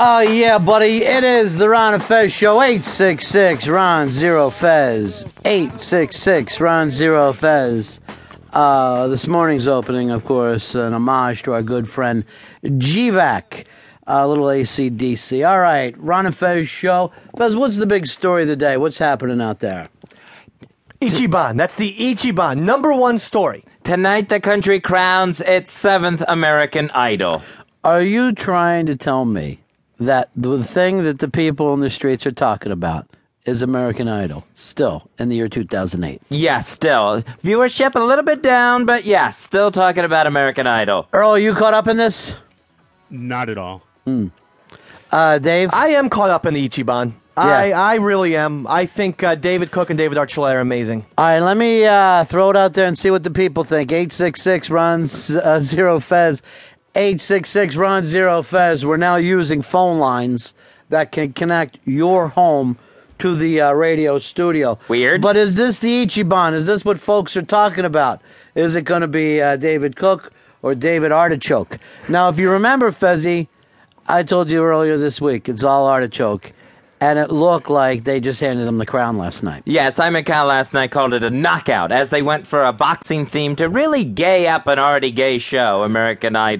Oh, yeah, buddy. It is the Ron and Fez Show. 866 Ron Zero Fez. 866 Ron Zero Fez. Uh, this morning's opening, of course, an homage to our good friend GVAC. A little ACDC. All right, Ron and Fez Show. Fez, what's the big story of the day? What's happening out there? Ichiban. That's the Ichiban number one story. Tonight, the country crowns its seventh American Idol. Are you trying to tell me that the thing that the people in the streets are talking about is American Idol still in the year 2008? Yes, still. Viewership a little bit down, but yes, still talking about American Idol. Earl, are you caught up in this? Not at all. Uh, Dave? I am caught up in the Ichiban. I, I really am. I think uh, David Cook and David Archuleta are amazing. All right, let me uh, throw it out there and see what the people think. 866 runs uh, zero Fez. 866 Ron Zero Fez. We're now using phone lines that can connect your home to the uh, radio studio. Weird. But is this the Ichiban? Is this what folks are talking about? Is it going to be uh, David Cook or David Artichoke? Now, if you remember, Fezzy, I told you earlier this week, it's all Artichoke. And it looked like they just handed him the crown last night. Yeah, Simon Cowell last night called it a knockout as they went for a boxing theme to really gay up an already gay show, American Idol.